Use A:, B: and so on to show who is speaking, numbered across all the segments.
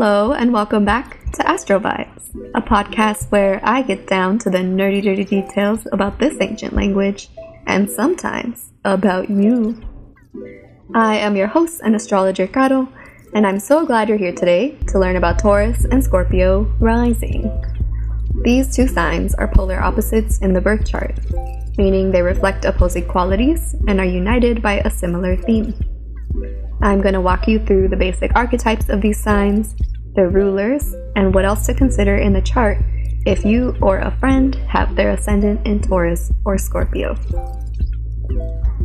A: Hello, and welcome back to Astro Vibes, a podcast where I get down to the nerdy, dirty details about this ancient language, and sometimes about you. I am your host and astrologer, Caro, and I'm so glad you're here today to learn about Taurus and Scorpio rising. These two signs are polar opposites in the birth chart, meaning they reflect opposing qualities and are united by a similar theme. I'm going to walk you through the basic archetypes of these signs, their rulers, and what else to consider in the chart if you or a friend have their ascendant in Taurus or Scorpio.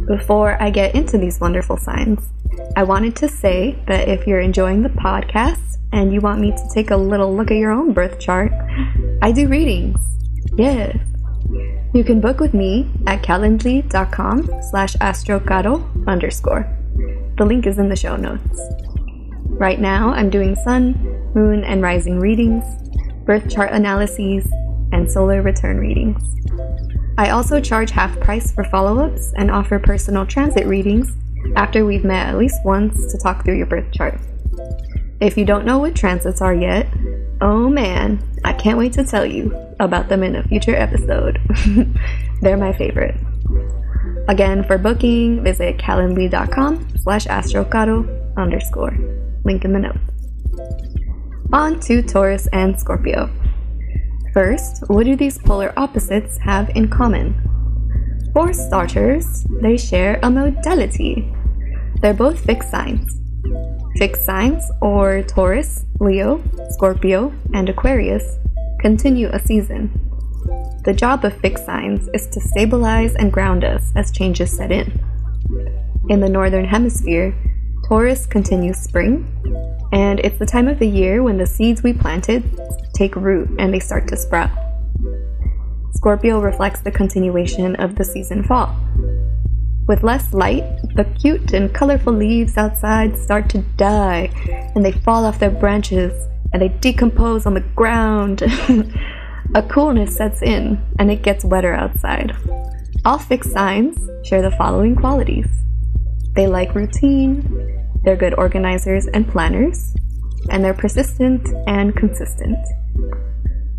A: Before I get into these wonderful signs, I wanted to say that if you're enjoying the podcast and you want me to take a little look at your own birth chart, I do readings. Yes. You can book with me at calendly.com slash astrocaro underscore. The link is in the show notes. Right now, I'm doing sun, moon, and rising readings, birth chart analyses, and solar return readings. I also charge half price for follow ups and offer personal transit readings after we've met at least once to talk through your birth chart. If you don't know what transits are yet, oh man, I can't wait to tell you about them in a future episode. They're my favorite. Again, for booking, visit calendly.com slash astrocaro underscore. Link in the notes. On to Taurus and Scorpio. First, what do these polar opposites have in common? For starters, they share a modality. They're both fixed signs. Fixed signs, or Taurus, Leo, Scorpio, and Aquarius, continue a season. The job of fixed signs is to stabilize and ground us as changes set in. In the Northern Hemisphere, Taurus continues spring, and it's the time of the year when the seeds we planted take root and they start to sprout. Scorpio reflects the continuation of the season fall. With less light, the cute and colorful leaves outside start to die, and they fall off their branches and they decompose on the ground. A coolness sets in, and it gets wetter outside. All fixed signs share the following qualities they like routine, they're good organizers and planners, and they're persistent and consistent.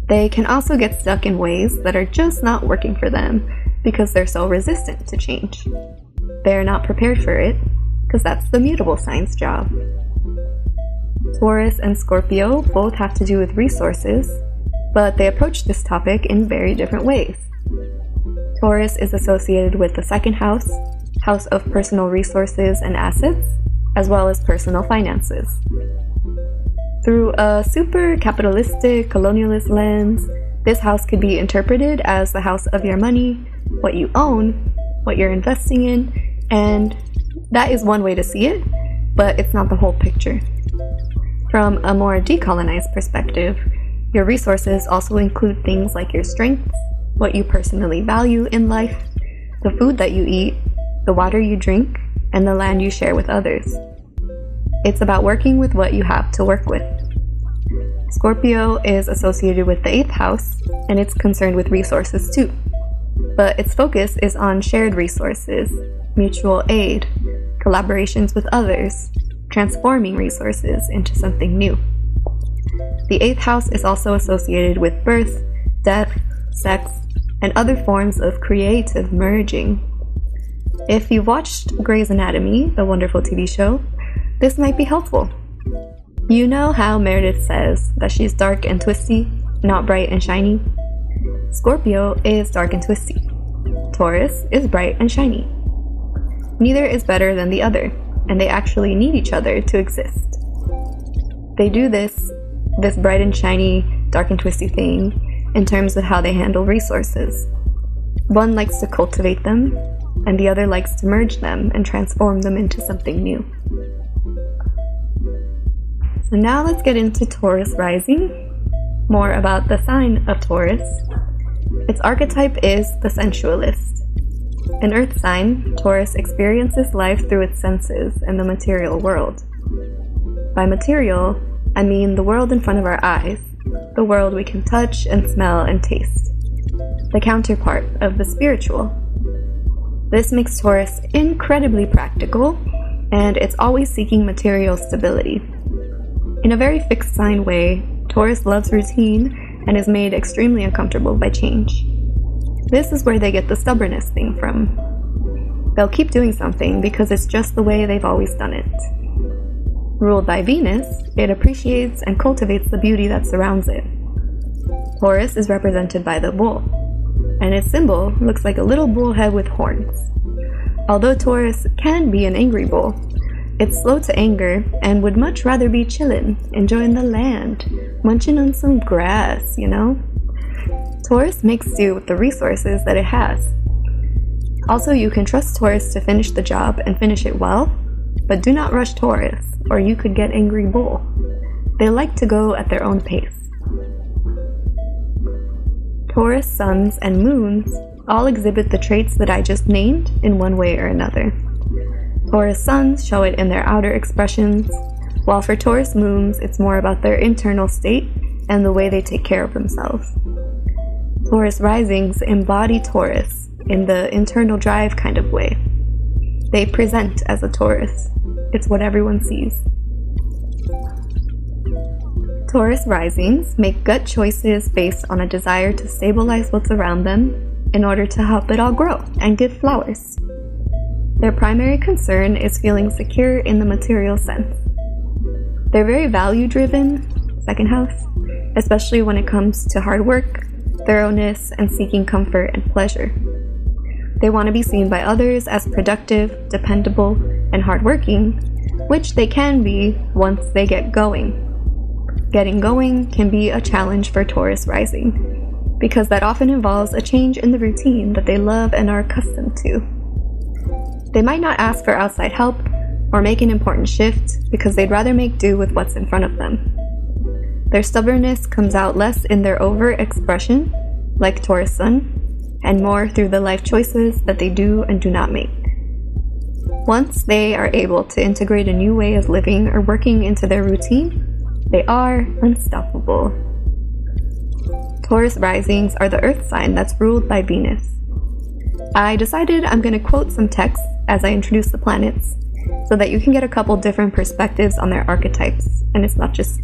A: They can also get stuck in ways that are just not working for them because they're so resistant to change. They're not prepared for it because that's the mutable sign's job. Taurus and Scorpio both have to do with resources, but they approach this topic in very different ways. Taurus is associated with the second house, house of personal resources and assets, as well as personal finances. Through a super capitalistic colonialist lens, this house could be interpreted as the house of your money, what you own, what you're investing in, and that is one way to see it, but it's not the whole picture. From a more decolonized perspective, your resources also include things like your strengths, what you personally value in life, the food that you eat, the water you drink, and the land you share with others. It's about working with what you have to work with. Scorpio is associated with the eighth house, and it's concerned with resources too. But its focus is on shared resources, mutual aid, collaborations with others, transforming resources into something new. The eighth house is also associated with birth, death, sex, and other forms of creative merging. If you've watched Grey's Anatomy, the wonderful TV show, this might be helpful. You know how Meredith says that she's dark and twisty, not bright and shiny? Scorpio is dark and twisty. Taurus is bright and shiny. Neither is better than the other, and they actually need each other to exist. They do this this bright and shiny, dark and twisty thing in terms of how they handle resources. One likes to cultivate them, and the other likes to merge them and transform them into something new. So now let's get into Taurus rising. More about the sign of Taurus. Its archetype is the sensualist. An earth sign, Taurus experiences life through its senses and the material world. By material, I mean the world in front of our eyes, the world we can touch and smell and taste, the counterpart of the spiritual. This makes Taurus incredibly practical, and it's always seeking material stability. In a very fixed sign way, Taurus loves routine and is made extremely uncomfortable by change. This is where they get the stubbornness thing from. They'll keep doing something because it's just the way they've always done it. Ruled by Venus, it appreciates and cultivates the beauty that surrounds it. Taurus is represented by the bull, and its symbol looks like a little bull head with horns. Although Taurus can be an angry bull, it's slow to anger and would much rather be chillin', enjoying the land, munching on some grass, you know? Taurus makes do with the resources that it has. Also, you can trust Taurus to finish the job and finish it well, but do not rush Taurus, or you could get angry bull. They like to go at their own pace. Taurus suns and moons all exhibit the traits that I just named in one way or another. Taurus suns show it in their outer expressions, while for Taurus moons, it's more about their internal state and the way they take care of themselves. Taurus risings embody Taurus in the internal drive kind of way. They present as a Taurus. It's what everyone sees. Taurus risings make gut choices based on a desire to stabilize what's around them in order to help it all grow and give flowers. Their primary concern is feeling secure in the material sense. They're very value driven, second house, especially when it comes to hard work, thoroughness, and seeking comfort and pleasure. They want to be seen by others as productive, dependable, and hardworking, which they can be once they get going. Getting going can be a challenge for Taurus rising, because that often involves a change in the routine that they love and are accustomed to. They might not ask for outside help or make an important shift because they'd rather make do with what's in front of them. Their stubbornness comes out less in their overt expression, like Taurus Sun, and more through the life choices that they do and do not make. Once they are able to integrate a new way of living or working into their routine, they are unstoppable. Taurus risings are the earth sign that's ruled by Venus. I decided I'm going to quote some texts as I introduce the planets so that you can get a couple different perspectives on their archetypes and it's not just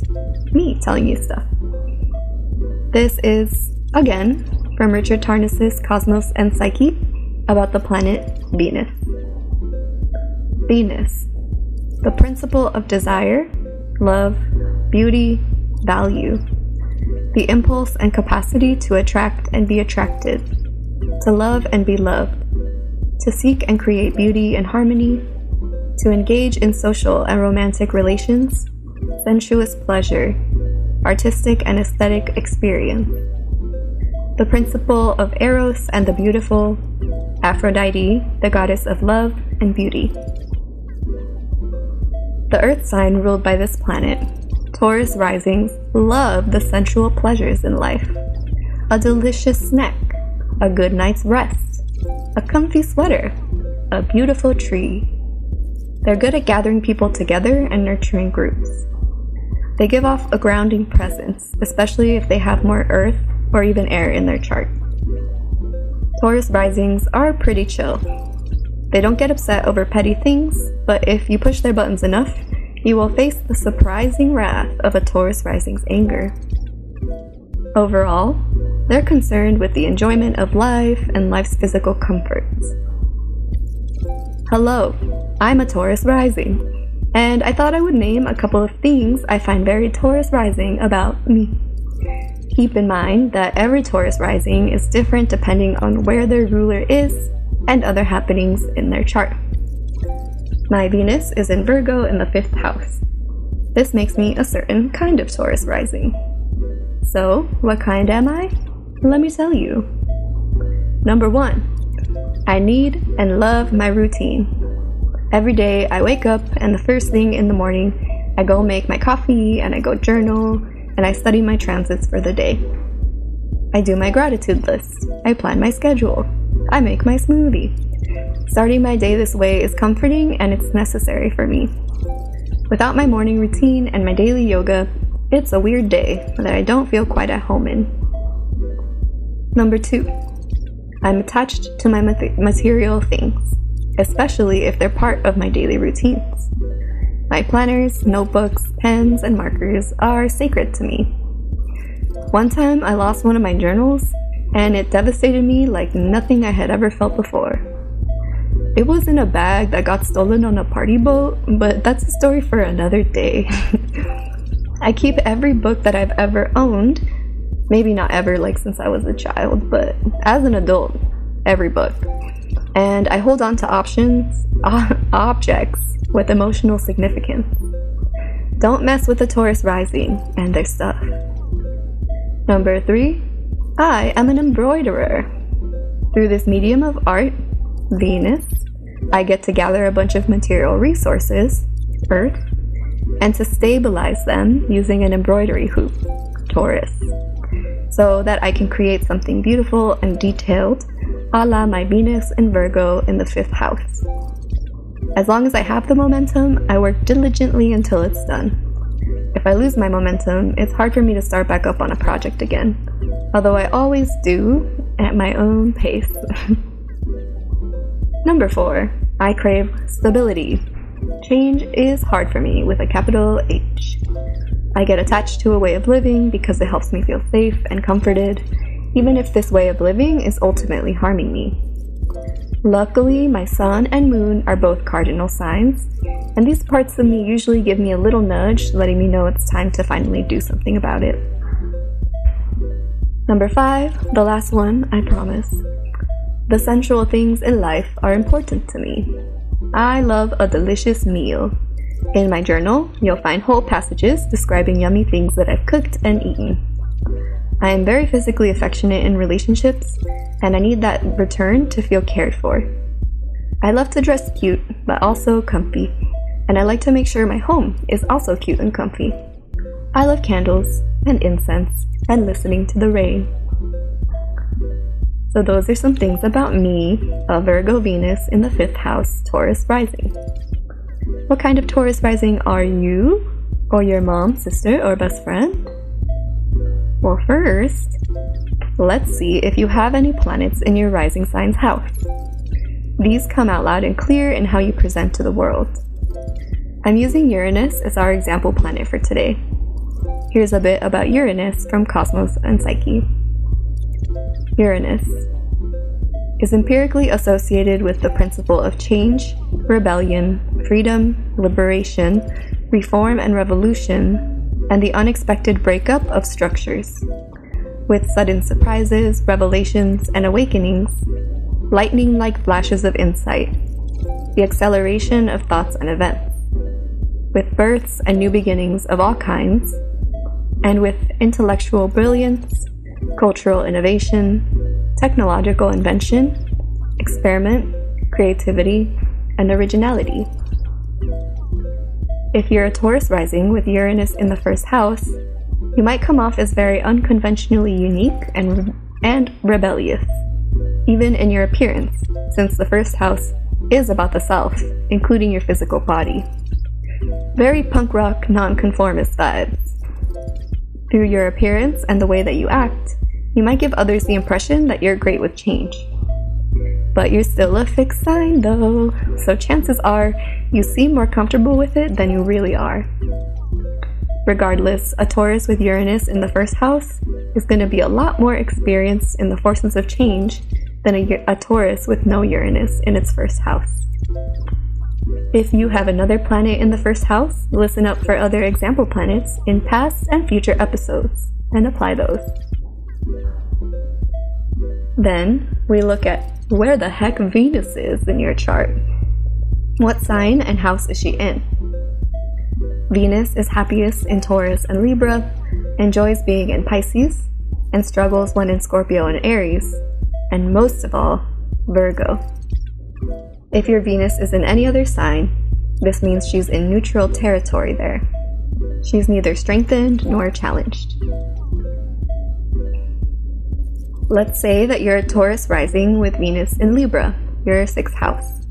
A: me telling you stuff. This is, again, from Richard Tarnas' Cosmos and Psyche about the planet Venus. Venus, the principle of desire, love, beauty, value, the impulse and capacity to attract and be attracted, to love and be loved, to seek and create beauty and harmony, to engage in social and romantic relations, sensuous pleasure, artistic and aesthetic experience. The principle of Eros and the beautiful, Aphrodite, the goddess of love and beauty. The earth sign ruled by this planet Taurus risings love the sensual pleasures in life a delicious snack, a good night's rest, a comfy sweater, a beautiful tree. They're good at gathering people together and nurturing groups. They give off a grounding presence, especially if they have more earth or even air in their chart. Taurus risings are pretty chill. They don't get upset over petty things, but if you push their buttons enough, you will face the surprising wrath of a Taurus rising's anger. Overall, they're concerned with the enjoyment of life and life's physical comforts. Hello, I'm a Taurus rising, and I thought I would name a couple of things I find very Taurus rising about me. Keep in mind that every Taurus rising is different depending on where their ruler is and other happenings in their chart. My Venus is in Virgo in the fifth house. This makes me a certain kind of Taurus rising. So, what kind am I? Let me tell you. Number one, I need and love my routine. Every day I wake up, and the first thing in the morning, I go make my coffee and I go journal and I study my transits for the day. I do my gratitude list. I plan my schedule. I make my smoothie. Starting my day this way is comforting and it's necessary for me. Without my morning routine and my daily yoga, it's a weird day that I don't feel quite at home in. Number two, I'm attached to my material things, especially if they're part of my daily routines. My planners, notebooks, pens, and markers are sacred to me. One time I lost one of my journals, and it devastated me like nothing I had ever felt before. It was in a bag that got stolen on a party boat, but that's a story for another day. I keep every book that I've ever owned, maybe not ever like since I was a child, but as an adult, every book. And I hold on to options, uh, objects with emotional significance. Don't mess with the Taurus rising and their stuff. Number three, I am an embroiderer. Through this medium of art, Venus, I get to gather a bunch of material resources, Earth, and to stabilize them using an embroidery hoop, Taurus, so that I can create something beautiful and detailed, a la my Venus and Virgo in the fifth house. As long as I have the momentum, I work diligently until it's done. If I lose my momentum, it's hard for me to start back up on a project again, although I always do at my own pace. Number four, I crave stability. Change is hard for me with a capital H. I get attached to a way of living because it helps me feel safe and comforted, even if this way of living is ultimately harming me. Luckily, my sun and moon are both cardinal signs, and these parts of me usually give me a little nudge, letting me know it's time to finally do something about it. Number five, the last one, I promise. The sensual things in life are important to me. I love a delicious meal. In my journal, you'll find whole passages describing yummy things that I've cooked and eaten. I am very physically affectionate in relationships, and I need that return to feel cared for. I love to dress cute, but also comfy, and I like to make sure my home is also cute and comfy. I love candles and incense and listening to the rain. So, those are some things about me, a Virgo Venus in the fifth house, Taurus rising. What kind of Taurus rising are you? Or your mom, sister, or best friend? Well, first, let's see if you have any planets in your rising sign's house. These come out loud and clear in how you present to the world. I'm using Uranus as our example planet for today. Here's a bit about Uranus from Cosmos and Psyche. Uranus is empirically associated with the principle of change, rebellion, freedom, liberation, reform and revolution, and the unexpected breakup of structures. With sudden surprises, revelations, and awakenings, lightning like flashes of insight, the acceleration of thoughts and events. With births and new beginnings of all kinds, and with intellectual brilliance, cultural innovation, technological invention, experiment, creativity, and originality. If you're a Taurus rising with Uranus in the first house, you might come off as very unconventionally unique and, and rebellious, even in your appearance, since the first house is about the self, including your physical body. Very punk rock, nonconformist vibes. Through your appearance and the way that you act, you might give others the impression that you're great with change. But you're still a fixed sign though, so chances are you seem more comfortable with it than you really are. Regardless, a Taurus with Uranus in the first house is going to be a lot more experienced in the forces of change than a, a Taurus with no Uranus in its first house. If you have another planet in the first house, listen up for other example planets in past and future episodes and apply those. Then we look at where the heck Venus is in your chart. What sign and house is she in? Venus is happiest in Taurus and Libra, enjoys being in Pisces, and struggles when in Scorpio and Aries, and most of all, Virgo. If your Venus is in any other sign, this means she's in neutral territory there. She's neither strengthened nor challenged. Let's say that you're a Taurus rising with Venus in Libra, your sixth house.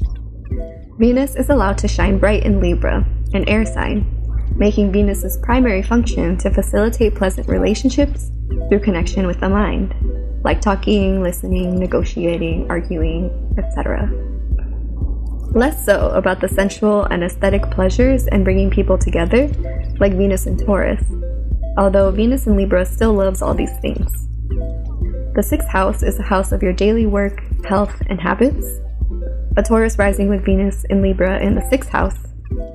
A: Venus is allowed to shine bright in Libra, an air sign, making Venus's primary function to facilitate pleasant relationships through connection with the mind, like talking, listening, negotiating, arguing, etc. Less so about the sensual and aesthetic pleasures and bringing people together, like Venus and Taurus, although Venus in Libra still loves all these things. The sixth house is the house of your daily work, health, and habits. A Taurus rising with Venus in Libra in the sixth house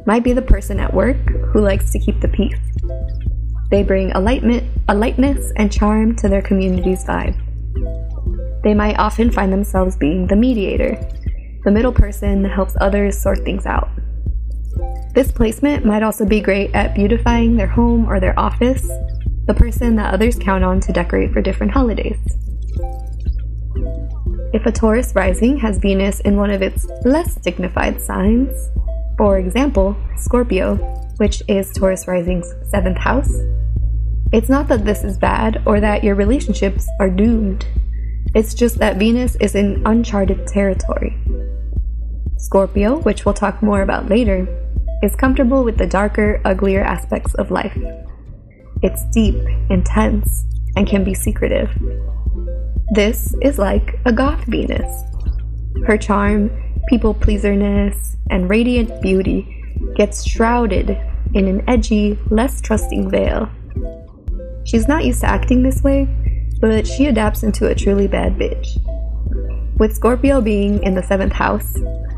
A: might be the person at work who likes to keep the peace. They bring a, lightment, a lightness and charm to their community's vibe. They might often find themselves being the mediator, the middle person that helps others sort things out. This placement might also be great at beautifying their home or their office, the person that others count on to decorate for different holidays. If a Taurus rising has Venus in one of its less dignified signs, for example, Scorpio, which is Taurus rising's seventh house, it's not that this is bad or that your relationships are doomed. It's just that Venus is in uncharted territory. Scorpio, which we'll talk more about later, is comfortable with the darker, uglier aspects of life. It's deep, intense, and can be secretive. This is like a goth Venus. Her charm, people pleaserness, and radiant beauty gets shrouded in an edgy, less trusting veil. She's not used to acting this way, but she adapts into a truly bad bitch. With Scorpio being in the seventh house,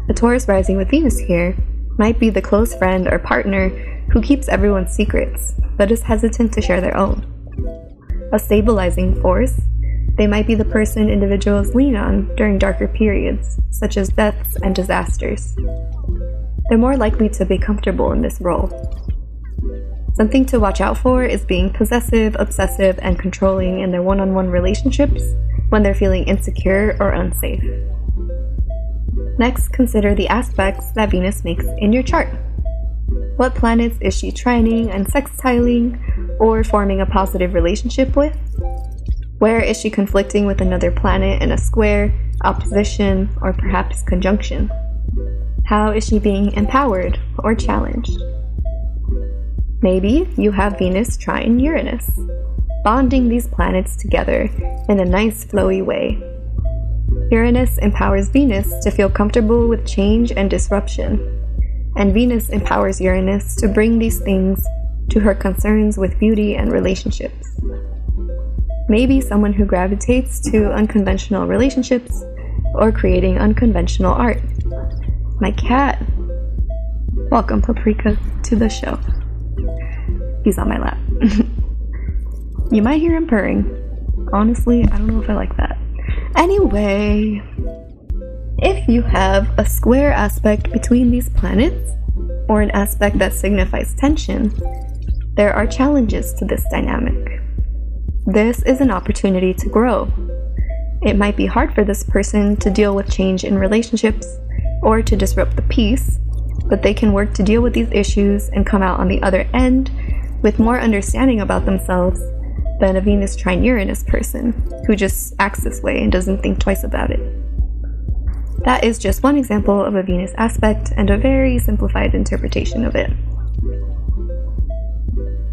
A: a Taurus rising with Venus here might be the close friend or partner who keeps everyone's secrets, but is hesitant to share their own. A stabilizing force, they might be the person individuals lean on during darker periods, such as deaths and disasters. They're more likely to be comfortable in this role. Something to watch out for is being possessive, obsessive, and controlling in their one on one relationships when they're feeling insecure or unsafe. Next, consider the aspects that Venus makes in your chart. What planets is she trining and sextiling or forming a positive relationship with? Where is she conflicting with another planet in a square, opposition, or perhaps conjunction? How is she being empowered or challenged? Maybe you have Venus trine Uranus, bonding these planets together in a nice flowy way. Uranus empowers Venus to feel comfortable with change and disruption, and Venus empowers Uranus to bring these things to her concerns with beauty and relationships. Maybe someone who gravitates to unconventional relationships or creating unconventional art. My cat. Welcome, Paprika, to the show. He's on my lap. you might hear him purring. Honestly, I don't know if I like that. Anyway, if you have a square aspect between these planets, or an aspect that signifies tension, there are challenges to this dynamic. This is an opportunity to grow. It might be hard for this person to deal with change in relationships or to disrupt the peace, but they can work to deal with these issues and come out on the other end with more understanding about themselves than a Venus trine Uranus person who just acts this way and doesn't think twice about it. That is just one example of a Venus aspect and a very simplified interpretation of it.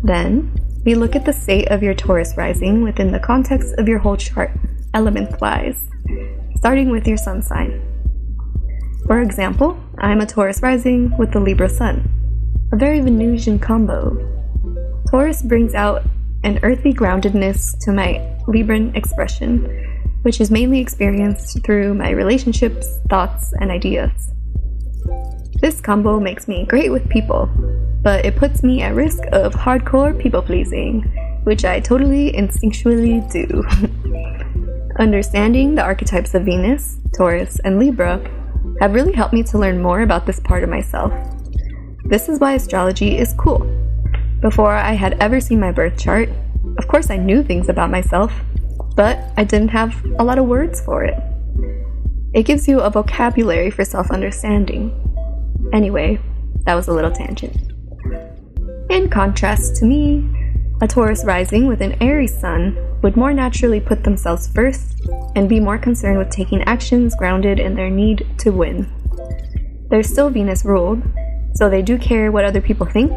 A: Then, we look at the state of your Taurus rising within the context of your whole chart, element wise, starting with your sun sign. For example, I'm a Taurus rising with the Libra sun, a very Venusian combo. Taurus brings out an earthy groundedness to my Libran expression, which is mainly experienced through my relationships, thoughts, and ideas. This combo makes me great with people, but it puts me at risk of hardcore people pleasing, which I totally instinctually do. Understanding the archetypes of Venus, Taurus, and Libra have really helped me to learn more about this part of myself. This is why astrology is cool before I had ever seen my birth chart, of course I knew things about myself, but I didn't have a lot of words for it. It gives you a vocabulary for self understanding. Anyway, that was a little tangent. In contrast to me, a Taurus rising with an Aries sun would more naturally put themselves first and be more concerned with taking actions grounded in their need to win. They're still Venus ruled, so they do care what other people think,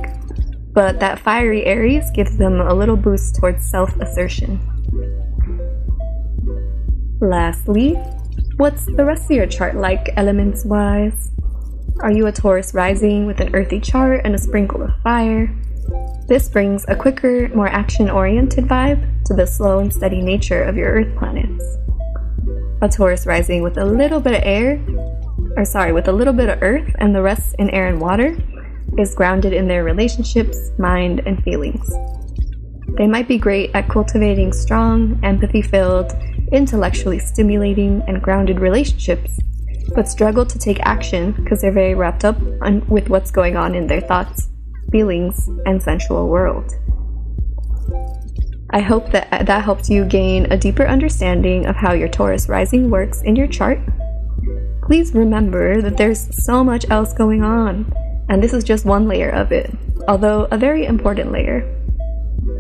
A: but that fiery Aries gives them a little boost towards self assertion. Lastly, what's the rest of your chart like, elements wise? Are you a Taurus rising with an earthy chart and a sprinkle of fire? This brings a quicker, more action oriented vibe to the slow and steady nature of your Earth planets. A Taurus rising with a little bit of air, or sorry, with a little bit of Earth and the rest in air and water, is grounded in their relationships, mind, and feelings. They might be great at cultivating strong, empathy filled, intellectually stimulating, and grounded relationships, but struggle to take action because they're very wrapped up on, with what's going on in their thoughts, feelings, and sensual world. I hope that that helped you gain a deeper understanding of how your Taurus rising works in your chart. Please remember that there's so much else going on, and this is just one layer of it, although a very important layer.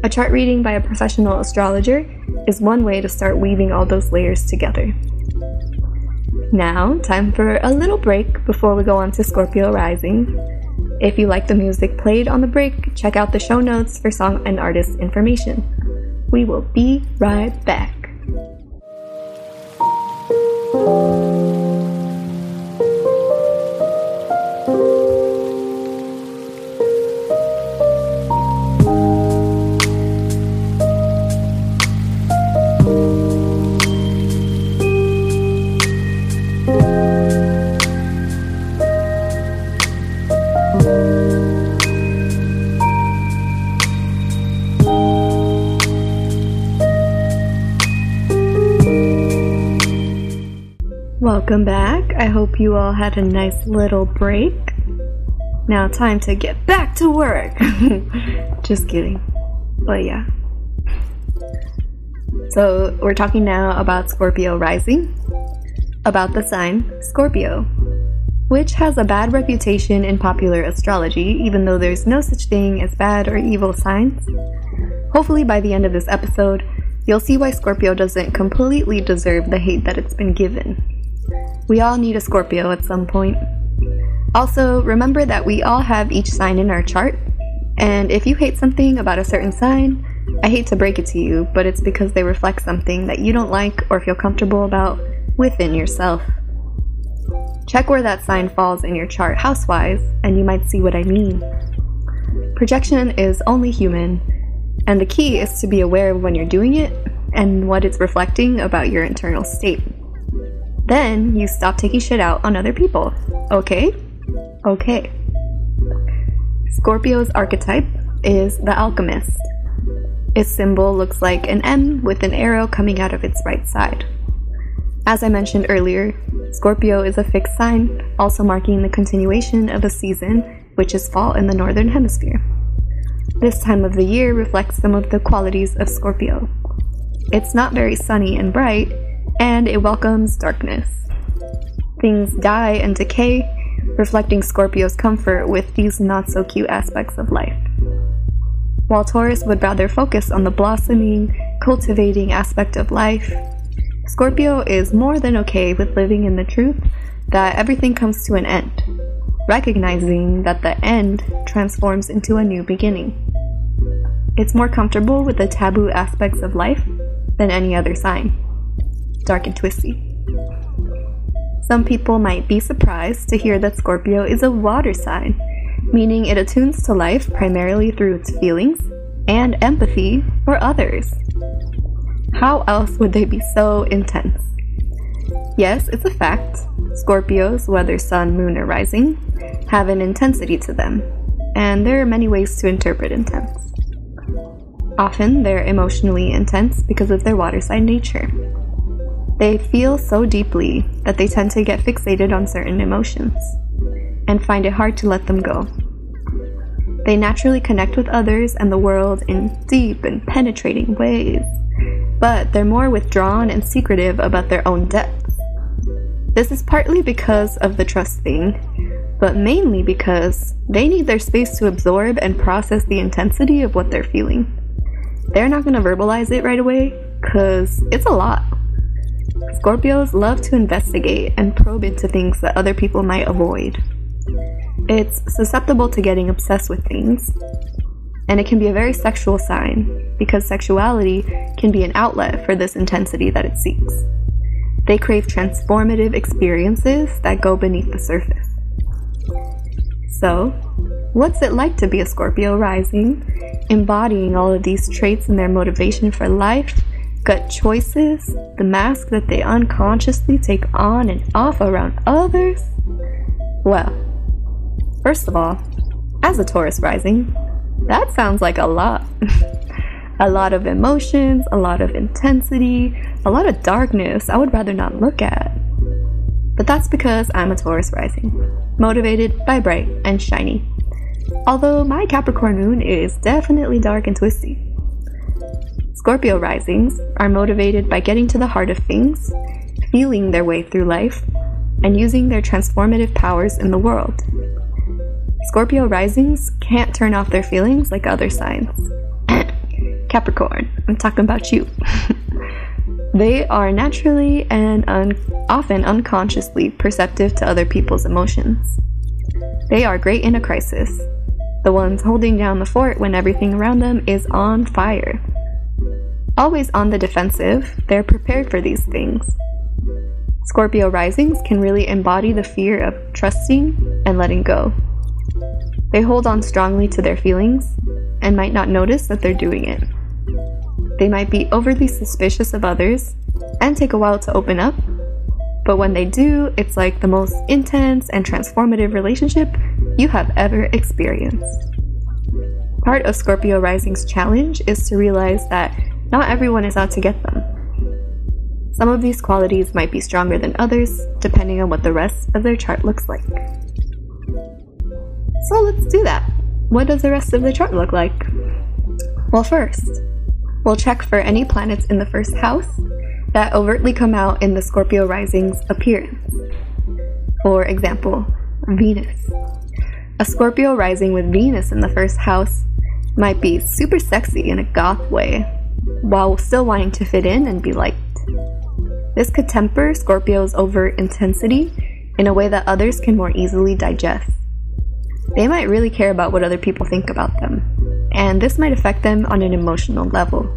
A: A chart reading by a professional astrologer is one way to start weaving all those layers together. Now, time for a little break before we go on to Scorpio rising. If you like the music played on the break, check out the show notes for song and artist information. We will be right back. Welcome back. I hope you all had a nice little break. Now, time to get back to work. Just kidding. But yeah. So, we're talking now about Scorpio rising, about the sign Scorpio, which has a bad reputation in popular astrology, even though there's no such thing as bad or evil signs. Hopefully, by the end of this episode, you'll see why Scorpio doesn't completely deserve the hate that it's been given. We all need a Scorpio at some point. Also, remember that we all have each sign in our chart, and if you hate something about a certain sign, I hate to break it to you, but it's because they reflect something that you don't like or feel comfortable about within yourself. Check where that sign falls in your chart housewise, and you might see what I mean. Projection is only human, and the key is to be aware of when you're doing it and what it's reflecting about your internal state. Then you stop taking shit out on other people. Okay? Okay. Scorpio's archetype is the alchemist. Its symbol looks like an M with an arrow coming out of its right side. As I mentioned earlier, Scorpio is a fixed sign, also marking the continuation of a season, which is fall in the northern hemisphere. This time of the year reflects some of the qualities of Scorpio. It's not very sunny and bright, and it welcomes darkness. Things die and decay, reflecting Scorpio's comfort with these not so cute aspects of life. While Taurus would rather focus on the blossoming, cultivating aspect of life, Scorpio is more than okay with living in the truth that everything comes to an end, recognizing that the end transforms into a new beginning. It's more comfortable with the taboo aspects of life than any other sign dark and twisty. Some people might be surprised to hear that Scorpio is a water sign, meaning it attunes to life primarily through its feelings and empathy for others. How else would they be so intense? Yes, it's a fact. Scorpios, whether sun, moon, or rising, have an intensity to them, and there are many ways to interpret intense. Often, they're emotionally intense because of their water sign nature. They feel so deeply that they tend to get fixated on certain emotions and find it hard to let them go. They naturally connect with others and the world in deep and penetrating ways, but they're more withdrawn and secretive about their own depths. This is partly because of the trust thing, but mainly because they need their space to absorb and process the intensity of what they're feeling. They're not going to verbalize it right away because it's a lot. Scorpios love to investigate and probe into things that other people might avoid. It's susceptible to getting obsessed with things, and it can be a very sexual sign because sexuality can be an outlet for this intensity that it seeks. They crave transformative experiences that go beneath the surface. So, what's it like to be a Scorpio rising, embodying all of these traits and their motivation for life, gut choices, the mask that they unconsciously take on and off around others? Well, first of all, as a Taurus rising, that sounds like a lot. a lot of emotions, a lot of intensity, a lot of darkness I would rather not look at. But that's because I'm a Taurus rising, motivated by bright and shiny. Although my Capricorn moon is definitely dark and twisty. Scorpio risings are motivated by getting to the heart of things, feeling their way through life, and using their transformative powers in the world. Scorpio risings can't turn off their feelings like other signs. Capricorn, I'm talking about you. they are naturally and un- often unconsciously perceptive to other people's emotions. They are great in a crisis, the ones holding down the fort when everything around them is on fire. Always on the defensive, they're prepared for these things. Scorpio risings can really embody the fear of trusting and letting go. They hold on strongly to their feelings and might not notice that they're doing it. They might be overly suspicious of others and take a while to open up, but when they do, it's like the most intense and transformative relationship you have ever experienced. Part of Scorpio Rising's challenge is to realize that not everyone is out to get them. Some of these qualities might be stronger than others, depending on what the rest of their chart looks like. So let's do that. What does the rest of the chart look like? Well, first, we'll check for any planets in the first house that overtly come out in the Scorpio rising's appearance. For example, Venus. A Scorpio rising with Venus in the first house might be super sexy in a goth way, while still wanting to fit in and be liked. This could temper Scorpio's overt intensity in a way that others can more easily digest they might really care about what other people think about them, and this might affect them on an emotional level.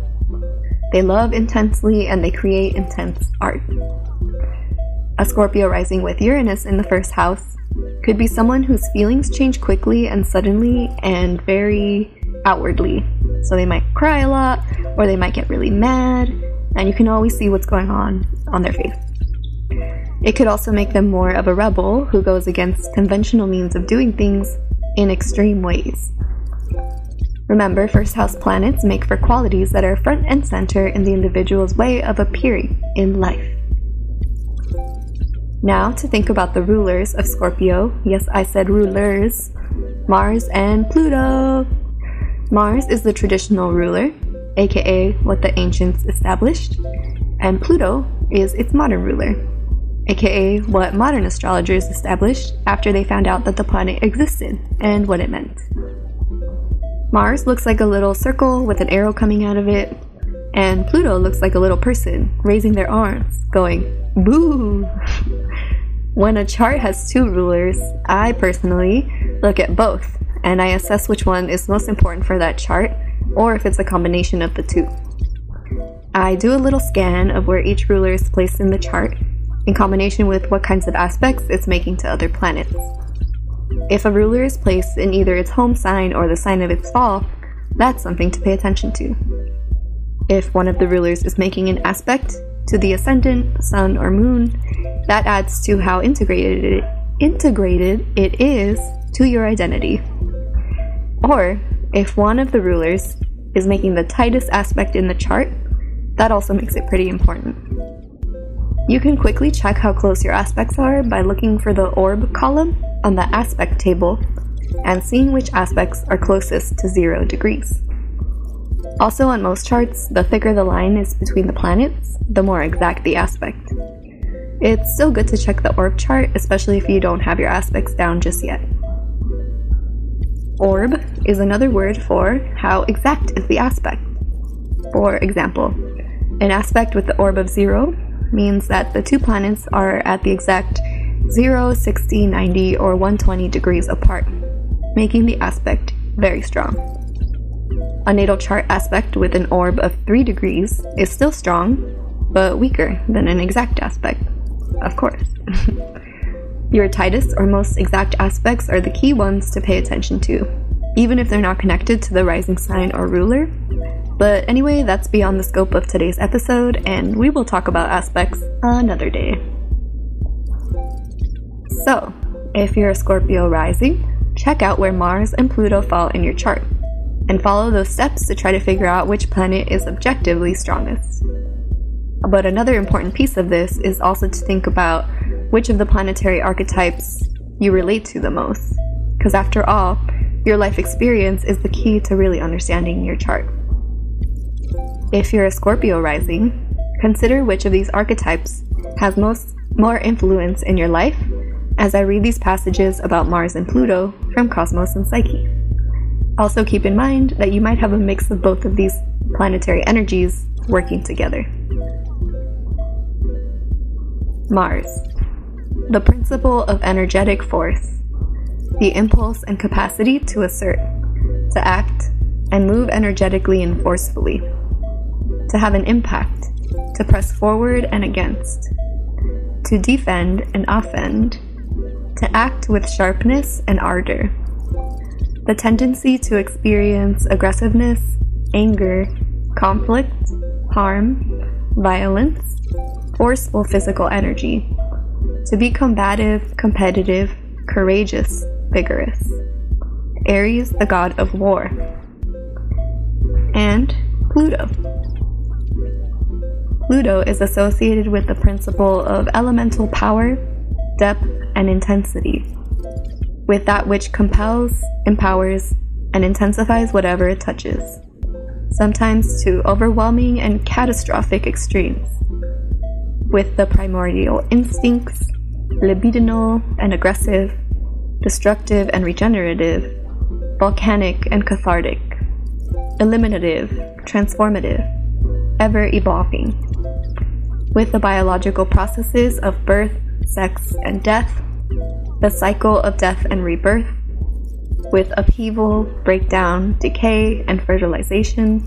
A: They love intensely and they create intense art. A Scorpio rising with Uranus in the first house could be someone whose feelings change quickly and suddenly and very outwardly. So they might cry a lot, or they might get really mad, and you can always see what's going on on their face. It could also make them more of a rebel who goes against conventional means of doing things in extreme ways. Remember, first house planets make for qualities that are front and center in the individual's way of appearing in life. Now, to think about the rulers of Scorpio, yes, I said rulers, Mars and Pluto. Mars is the traditional ruler, aka what the ancients established, and Pluto is its modern ruler, aka what modern astrologers established after they found out that the planet existed and what it meant. Mars looks like a little circle with an arrow coming out of it, and Pluto looks like a little person raising their arms, going, boo! when a chart has two rulers, I personally look at both and I assess which one is most important for that chart or if it's a combination of the two. I do a little scan of where each ruler is placed in the chart in combination with what kinds of aspects it's making to other planets. If a ruler is placed in either its home sign or the sign of its fall, that's something to pay attention to. If one of the rulers is making an aspect to the ascendant, sun, or moon, that adds to how integrated it, integrated it is to your identity. Or if one of the rulers is making the tightest aspect in the chart, that also makes it pretty important. You can quickly check how close your aspects are by looking for the orb column on the aspect table and seeing which aspects are closest to zero degrees. Also, on most charts, the thicker the line is between the planets, the more exact the aspect. It's still good to check the orb chart, especially if you don't have your aspects down just yet. Orb is another word for how exact is the aspect. For example, an aspect with the orb of zero means that the two planets are at the exact 0, 60, 90, or 120 degrees apart, making the aspect very strong. A natal chart aspect with an orb of 3 degrees is still strong, but weaker than an exact aspect, of course. Your tightest or most exact aspects are the key ones to pay attention to, even if they're not connected to the rising sign or ruler. But anyway, that's beyond the scope of today's episode, and we will talk about aspects another day. So, if you're a Scorpio rising, check out where Mars and Pluto fall in your chart and follow those steps to try to figure out which planet is objectively strongest. But another important piece of this is also to think about which of the planetary archetypes you relate to the most. Because after all, your life experience is the key to really understanding your chart. If you're a Scorpio rising, consider which of these archetypes has most more influence in your life as I read these passages about Mars and Pluto from Cosmos and Psyche. Also, keep in mind that you might have a mix of both of these planetary energies working together. Mars, the principle of energetic force, the impulse and capacity to assert, to act, and move energetically and forcefully, to have an impact, to press forward and against, to defend and offend, to act with sharpness and ardor. The tendency to experience aggressiveness, anger, conflict, harm, violence, forceful physical energy, to be combative, competitive, courageous, vigorous. Ares, the god of war. And Pluto. Pluto is associated with the principle of elemental power, depth, and intensity with that which compels, empowers, and intensifies whatever it touches, sometimes to overwhelming and catastrophic extremes. With the primordial instincts, libidinal and aggressive, destructive and regenerative, volcanic and cathartic, eliminative, transformative, ever evolving. With the biological processes of birth, sex, and death the cycle of death and rebirth, with upheaval, breakdown, decay, and fertilization,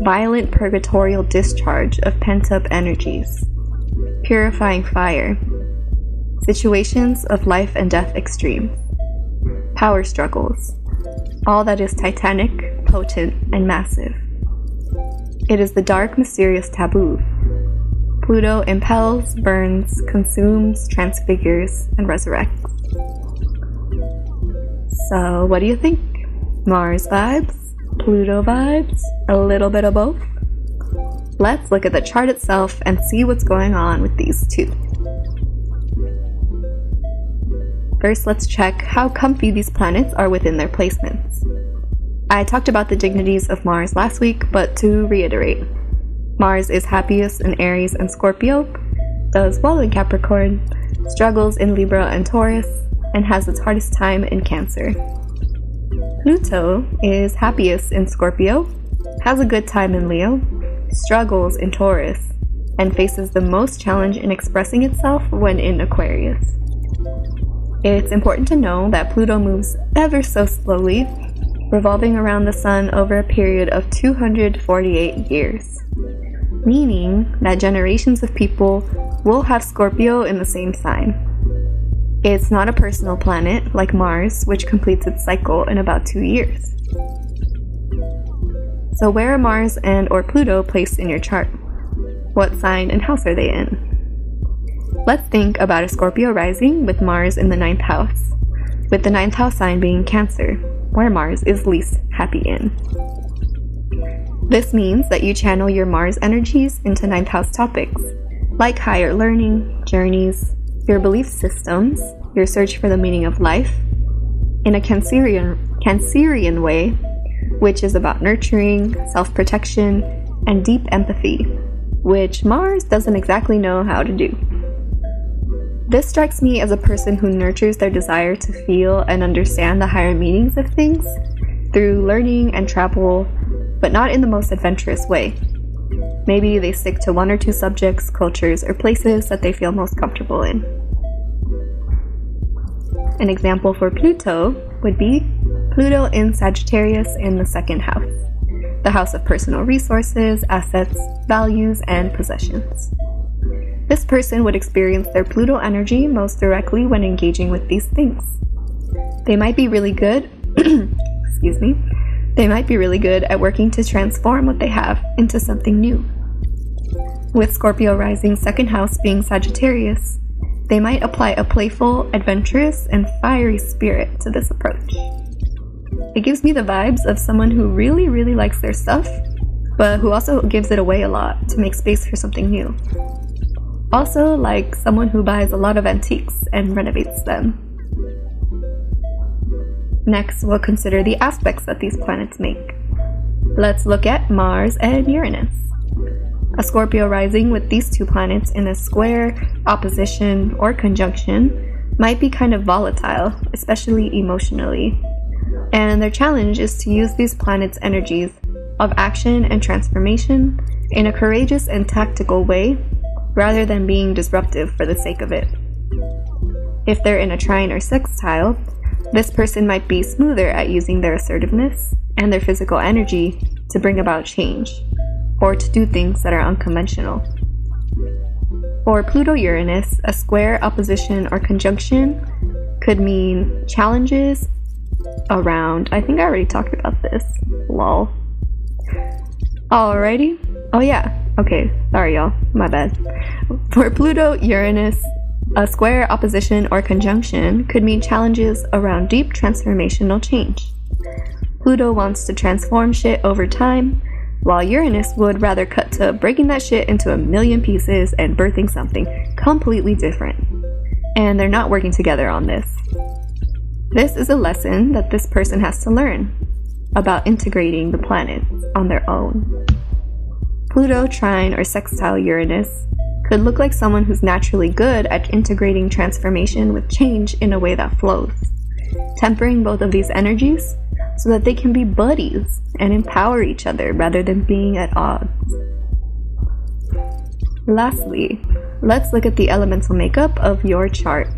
A: violent purgatorial discharge of pent up energies, purifying fire, situations of life and death extreme, power struggles, all that is titanic, potent, and massive. It is the dark, mysterious taboo Pluto impels, burns, consumes, transfigures, and resurrects. So, what do you think? Mars vibes? Pluto vibes? A little bit of both? Let's look at the chart itself and see what's going on with these two. First, let's check how comfy these planets are within their placements. I talked about the dignities of Mars last week, but to reiterate, Mars is happiest in Aries and Scorpio, does well in Capricorn, struggles in Libra and Taurus, and has its hardest time in Cancer. Pluto is happiest in Scorpio, has a good time in Leo, struggles in Taurus, and faces the most challenge in expressing itself when in Aquarius. It's important to know that Pluto moves ever so slowly, revolving around the Sun over a period of 248 years meaning that generations of people will have Scorpio in the same sign. It's not a personal planet like Mars, which completes its cycle in about two years. So, where are Mars and or Pluto placed in your chart? What sign and house are they in? Let's think about a Scorpio rising with Mars in the ninth house, with the ninth house sign being Cancer, where Mars is least happy in. This means that you channel your Mars energies into ninth house topics, like higher learning, journeys, your belief systems, your search for the meaning of life, in a Cancerian, Cancerian way, which is about nurturing, self protection, and deep empathy, which Mars doesn't exactly know how to do. This strikes me as a person who nurtures their desire to feel and understand the higher meanings of things through learning and travel but not in the most adventurous way. Maybe they stick to one or two subjects, cultures, or places that they feel most comfortable in. An example for Pluto would be Pluto in Sagittarius in the second house, the house of personal resources, assets, values, and possessions. This person would experience their Pluto energy most directly when engaging with these things. They might be really good, excuse me, they might be really good at working to transform what they have into something new. With Scorpio rising second house being Sagittarius, they might apply a playful, adventurous, and fiery spirit to this approach. It gives me the vibes of someone who really, really likes their stuff, but who also gives it away a lot to make space for something new. Also, like someone who buys a lot of antiques and renovates them. Next, we'll consider the aspects that these planets make. Let's look at Mars and Uranus. A Scorpio rising with these two planets in a square, opposition, or conjunction might be kind of volatile, especially emotionally. And their challenge is to use these planets' energies of action and transformation in a courageous and tactical way rather than being disruptive for the sake of it. If they're in a trine or sextile, this person might be smoother at using their assertiveness and their physical energy to bring about change, or to do things that are unconventional. For Pluto Uranus, a square, opposition, or conjunction could mean challenges around. I think I already talked about this. Lol. Alrighty. Oh, yeah. Okay, sorry, y'all. My bad. For Pluto, Uranus, a square, opposition, or conjunction could mean challenges around deep transformational change. Pluto wants to transform shit over time, while Uranus would rather cut to breaking that shit into a million pieces and birthing something completely different. And they're not working together on this. This is a lesson that this person has to learn about integrating the planets on their own. Pluto, trine, or sextile Uranus could look like someone who's naturally good at integrating transformation with change in a way that flows, tempering both of these energies so that they can be buddies and empower each other rather than being at odds. Lastly, let's look at the elemental makeup of your chart.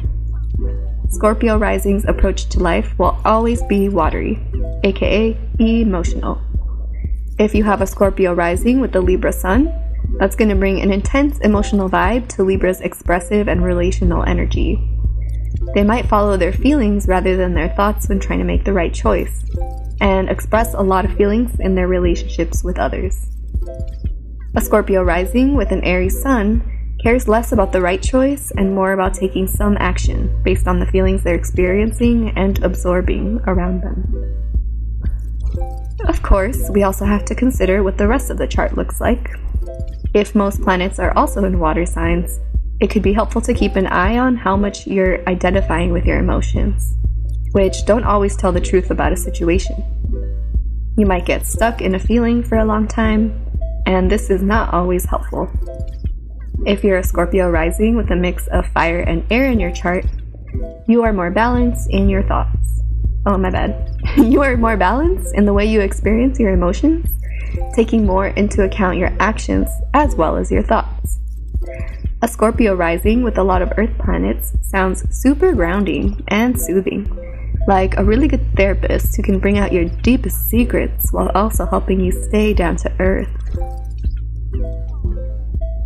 A: Scorpio rising's approach to life will always be watery, aka emotional. If you have a Scorpio rising with the Libra sun, that's going to bring an intense emotional vibe to Libra's expressive and relational energy. They might follow their feelings rather than their thoughts when trying to make the right choice, and express a lot of feelings in their relationships with others. A Scorpio rising with an Aries sun cares less about the right choice and more about taking some action based on the feelings they're experiencing and absorbing around them. Of course, we also have to consider what the rest of the chart looks like. If most planets are also in water signs, it could be helpful to keep an eye on how much you're identifying with your emotions, which don't always tell the truth about a situation. You might get stuck in a feeling for a long time, and this is not always helpful. If you're a Scorpio rising with a mix of fire and air in your chart, you are more balanced in your thoughts. Oh, my bad. you are more balanced in the way you experience your emotions, taking more into account your actions as well as your thoughts. A Scorpio rising with a lot of Earth planets sounds super grounding and soothing, like a really good therapist who can bring out your deepest secrets while also helping you stay down to Earth.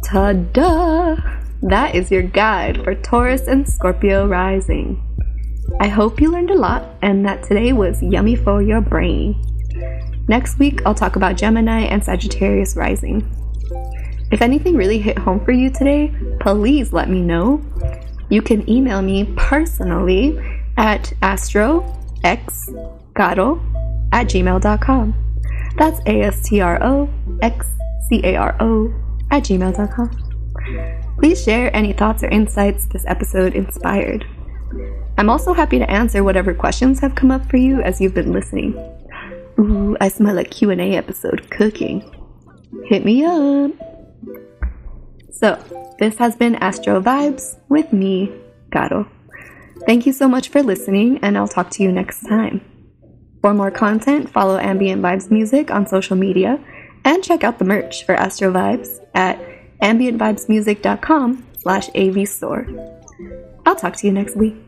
A: Ta da! That is your guide for Taurus and Scorpio rising. I hope you learned a lot and that today was yummy for your brain. Next week, I'll talk about Gemini and Sagittarius rising. If anything really hit home for you today, please let me know. You can email me personally at astroxcaro at gmail.com. That's A S T R O X C A R O at gmail.com. Please share any thoughts or insights this episode inspired. I'm also happy to answer whatever questions have come up for you as you've been listening. Ooh, I smell a Q&A episode cooking. Hit me up. So, this has been Astro Vibes with me, Caro. Thank you so much for listening, and I'll talk to you next time. For more content, follow Ambient Vibes Music on social media and check out the merch for Astro Vibes at ambientvibesmusic.com slash avstore. I'll talk to you next week.